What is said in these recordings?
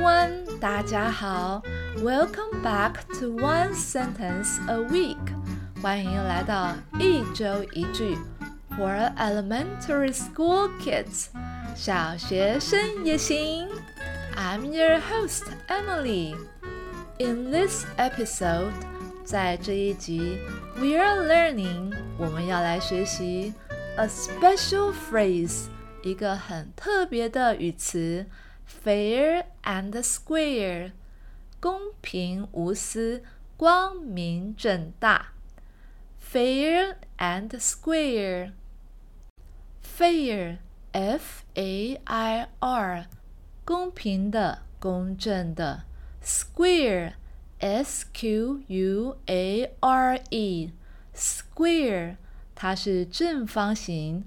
everyone，大家好，Welcome back to One Sentence a Week，欢迎来到一周一句，For elementary school kids，小学生也行。I'm your host Emily. In this episode，在这一集，we are learning，我们要来学习 a special phrase，一个很特别的语词。 Fair and square，公平无私，光明正大。Fair and square，fair，F-A-I-R，公平的，公正的。Square，S-Q-U-A-R-E，square，它是正方形。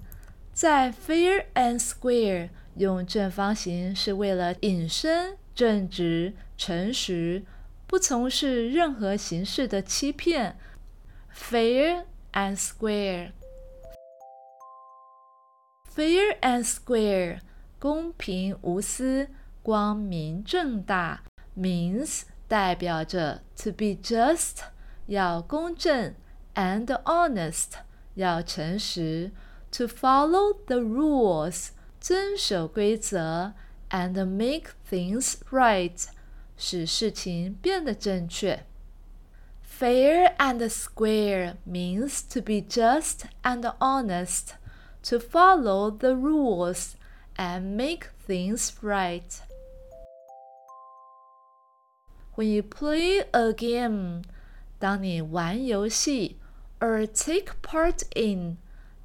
在 fair and square。 用正方形是为了引申正直、诚实，不从事任何形式的欺骗。Fair and square, fair and square，公平无私、光明正大，means 代表着 to be just，要公正，and honest，要诚实，to follow the rules。 遵守规则，and make things right，使事情变得正确。Fair and square means to be just and honest, to follow the rules and make things right. When you play a game，当你玩游戏，or take part in，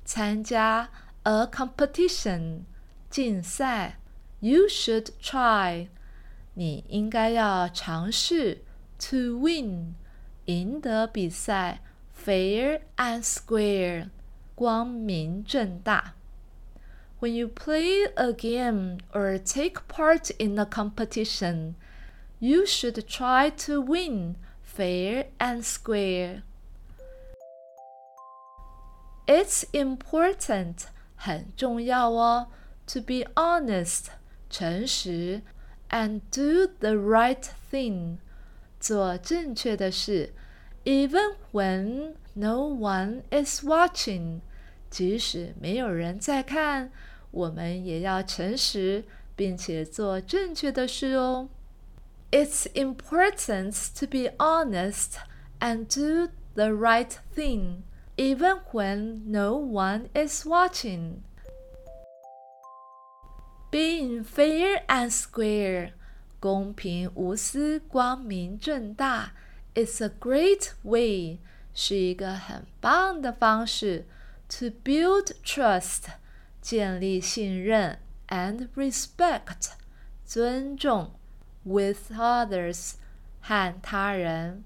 参加 a competition。 竞赛，You should try，你应该要尝试，to win，赢得比赛，fair and square，光明正大。When you play a game or take part in a competition, you should try to win fair and square. It's important，很重要哦。 to be honest, 诚实，and do the right thing，做正确的事，even when no one is watching，即使没有人在看，我们也要诚实，并且做正确的事哦。It's important to be honest and do the right thing, even when no one is watching. Being fair and square，公平无私、光明正大，is a great way，是一个很棒的方式，to build trust，建立信任，and respect，尊重，with others，和他人。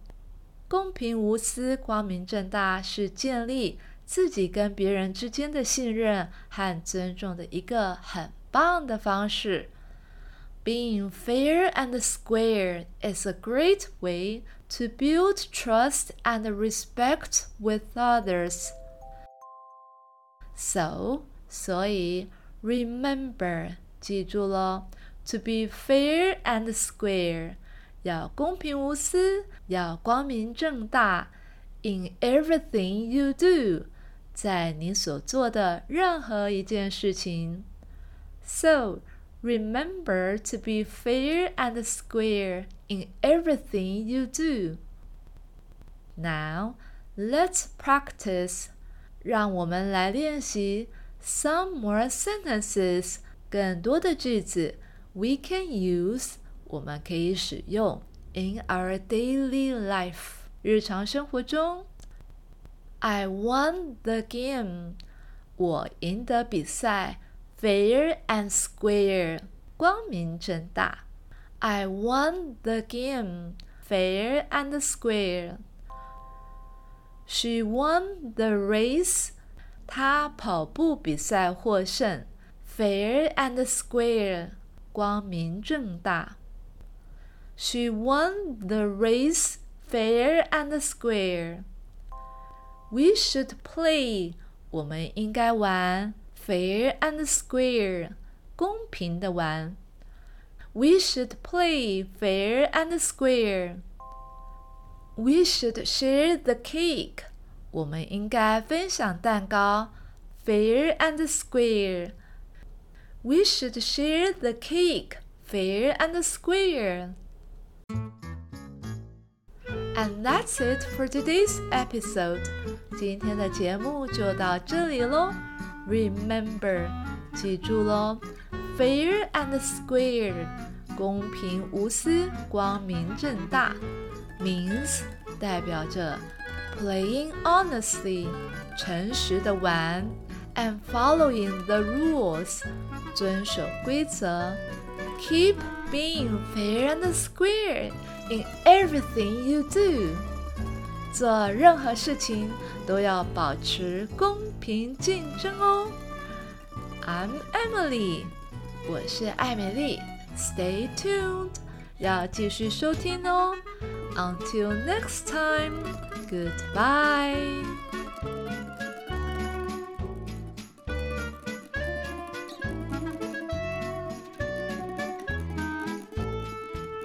公平无私、光明正大是建立自己跟别人之间的信任和尊重的一个很。 棒的方式。Being fair and square is a great way to build trust and respect with others. So, 所以 remember 记住了，to be fair and square 要公平无私，要光明正大。In everything you do，在你所做的任何一件事情。 so, remember to be fair and square in everything you do. Now, let's practice. 让我们来练习 some more sentences，更多的句子 we can use，我们可以使用 in our daily life，日常生活中。I won the game，我赢得比赛。 fair and square，光明正大。I won the game, fair and square. She won the race. 她跑步比赛获胜，fair and square，光明正大。She won the race fair and square. We should play. 我们应该玩。 fair and square，公平的玩。 We should play fair and square. We should share the cake. 我们应该分享蛋糕。Fair and square. We should share the cake. Fair and square. And that's it for today's episode. 今天的节目就到这里喽。 Remember，记住喽，fair and square，公平无私，光明正大，means 代表着 playing honestly，诚实的玩，and following the rules，遵守规则，keep being fair and square in everything you do。 做任何事情都要保持公平竞争哦。I'm Emily，我是艾美丽。Stay tuned，要继续收听哦。Until next time，goodbye。